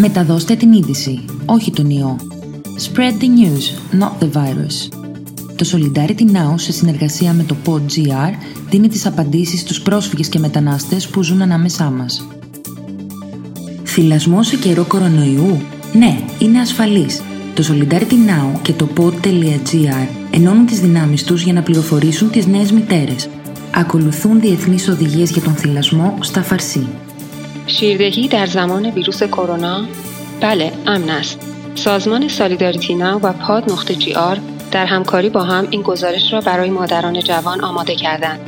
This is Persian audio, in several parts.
Μεταδώστε την είδηση, όχι τον ιό. Spread the news, not the virus. Το Solidarity Now, σε συνεργασία με το PodGR, δίνει τις απαντήσεις στους πρόσφυγες και μετανάστες που ζουν ανάμεσά μας. Θυλασμός σε καιρό κορονοϊού; Ναι, είναι ασφαλής. Το Solidarity Now και το pod.gr ενώνουν τις δυνάμεις τους για να πληροφορήσουν τις νέες μητέρες. Ακολουθούν διεθνείς οδηγίες για τον θυλασμό στα φαρσί. شیردهی در زمان ویروس کرونا؟ بله امن است. سازمان سالیداریتی ناو و پاد نقطه جی آر در همکاری با هم این گزارش را برای مادران جوان آماده کردند.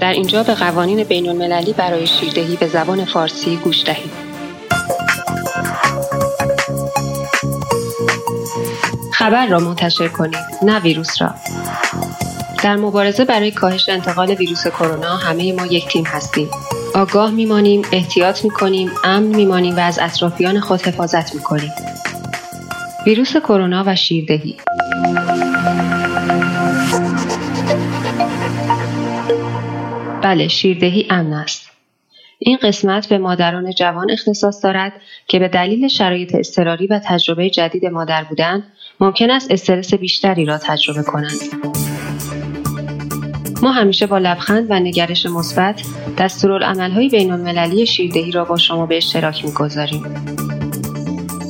در اینجا به قوانین بین المللی برای شیردهی به زبان فارسی گوش دهید. خبر را منتشر کنید نه ویروس را. در مبارزه برای کاهش انتقال ویروس کرونا همه ما یک تیم هستیم. آگاه میمانیم احتیاط می‌کنیم امن میمانیم و از اطرافیان خود حفاظت می‌کنیم. ویروس کرونا و شیردهی. بله شیردهی امن است. این قسمت به مادران جوان اختصاص دارد که به دلیل شرایط اضطراری و تجربه جدید مادر بودن ممکن است استرس بیشتری را تجربه کنند. ما همیشه با لبخند و نگرش مثبت دستورالعملهای بین المللی شیردهی را با شما به اشتراک می‌گذاریم.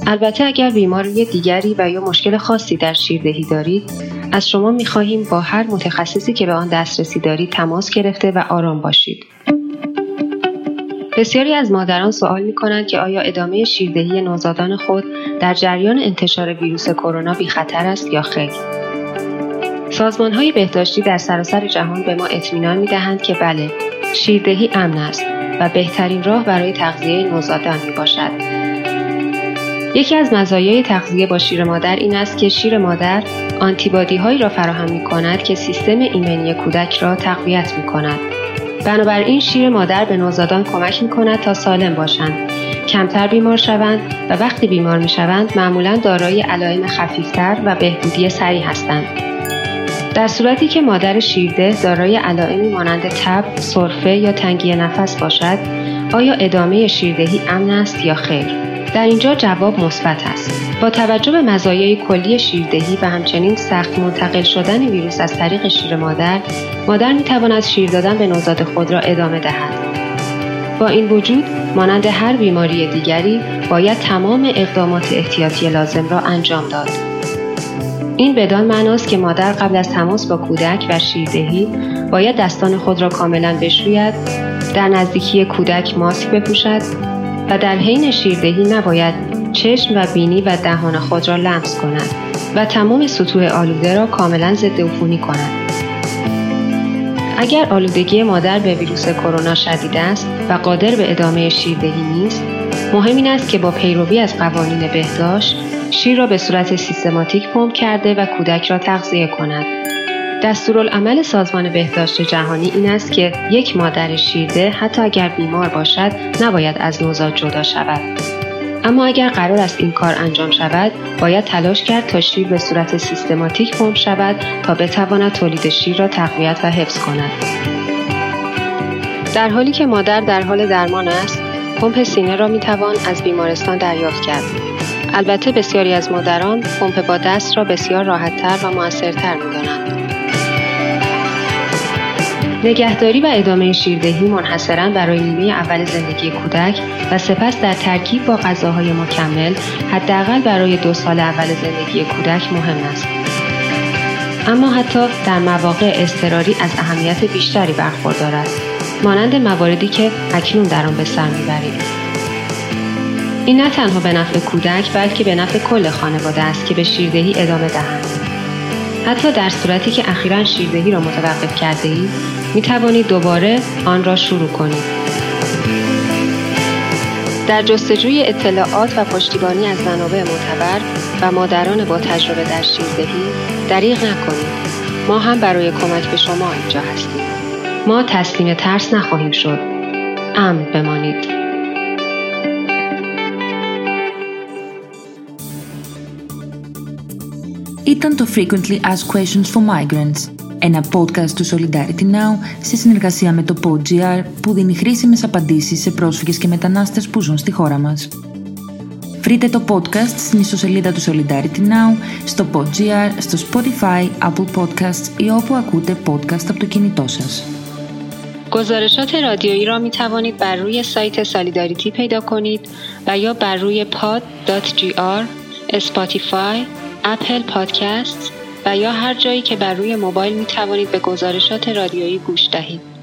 البته اگر بیماری دیگری و یا مشکل خاصی در شیردهی دارید از شما می‌خواهیم با هر متخصصی که به آن دسترسی دارید تماس گرفته و آرام باشید. بسیاری از مادران سوال می کنند که آیا ادامه شیردهی نوزادان خود در جریان انتشار ویروس کرونا بی خطر است یا خیر؟ سازمان های بهداشتی در سراسر جهان به ما اطمینان می دهند که بله شیردهی امن است و بهترین راه برای تغذیه نوزادان می باشد. یکی از مزایای تغذیه با شیر مادر این است که شیر مادر آنتیبادی هایی را فراهم می کند که سیستم ایمنی کودک را تقویت می کند. بنابراین شیر مادر به نوزادان کمک می کند تا سالم باشند کمتر بیمار شوند و وقتی بیمار می شوند معمولا دارای علائم خفیفتر و بهبودی سریع هستند. در صورتی که مادر شیرده دارای علائمی مانند تب، سرفه یا تنگی نفس باشد، آیا ادامه شیردهی امن است یا خیر؟ در اینجا جواب مثبت است. با توجه به مزایای کلی شیردهی و همچنین سخت منتقل شدن ویروس از طریق شیر مادر، مادر می تواند شیر دادن به نوزاد خود را ادامه دهد. با این وجود مانند هر بیماری دیگری باید تمام اقدامات احتیاطی لازم را انجام داد. این بدان معناست که مادر قبل از تماس با کودک و شیردهی باید دستان خود را کاملا بشوید در نزدیکی کودک ماسک بپوشد و در حین شیردهی نباید چشم و بینی و دهان خود را لمس کند و تمام سطوح آلوده را کاملا ضد عفونی کند. اگر آلودگی مادر به ویروس کرونا شدید است و قادر به ادامه شیردهی نیست مهم این است که با پیروی از قوانین بهداشت شیر را به صورت سیستماتیک پمپ کرده و کودک را تغذیه کند. دستورالعمل سازمان بهداشت جهانی این است که یک مادر شیرده حتی اگر بیمار باشد نباید از نوزاد جدا شود. اما اگر قرار است این کار انجام شود باید تلاش کرد تا شیر به صورت سیستماتیک پمپ شود تا بتواند تولید شیر را تقویت و حفظ کند در حالی که مادر در حال درمان است پمپ سینه را می توان از بیمارستان دریافت کرد. البته بسیاری از مادران پمپ با دست را بسیار راحتتر و موثرتر می‌دانند. نگهداری و ادامه شیردهی منحصرا برای نیمه اول زندگی کودک و سپس در ترکیب با غذاهای مکمل حداقل برای دو سال اول زندگی کودک مهم است. اما حتی در مواقع اضطراری از اهمیت بیشتری برخوردار است. مانند مواردی که اکنون در آن به سر می‌بریم این نه تنها به نفع کودک بلکه به نفع کل خانواده است که به شیردهی ادامه دهند. حتی در صورتی که اخیرا شیردهی را متوقف کرده اید می توانید دوباره آن را شروع کنید. در جستجوی اطلاعات و پشتیبانی از منابع معتبر و مادران با تجربه در شیردهی دریغ نکنید. ما هم برای کمک به شما اینجا هستیم. ما تسلیم ترس نخواهیم شد امن بمانید Ήταν το Frequently Asked Questions for Migrants, ένα podcast του Solidarity Now σε συνεργασία με το PodGR που δίνει χρήσιμες απαντήσεις σε πρόσφυγες και μετανάστες που ζουν στη χώρα μας. Βρείτε το podcast στην ιστοσελίδα του Solidarity Now, στο PodGR, στο Spotify, Apple Podcasts ή όπου ακούτε podcast από το κινητό σας. گزارشات رادیویی را می توانید بر روی سایت Solidarity پیدا کنید و یا بر روی pod.gr، Spotify، Apple Podcasts و یا هر جایی که بر روی موبایل می توانید به گزارشات رادیویی گوش دهید.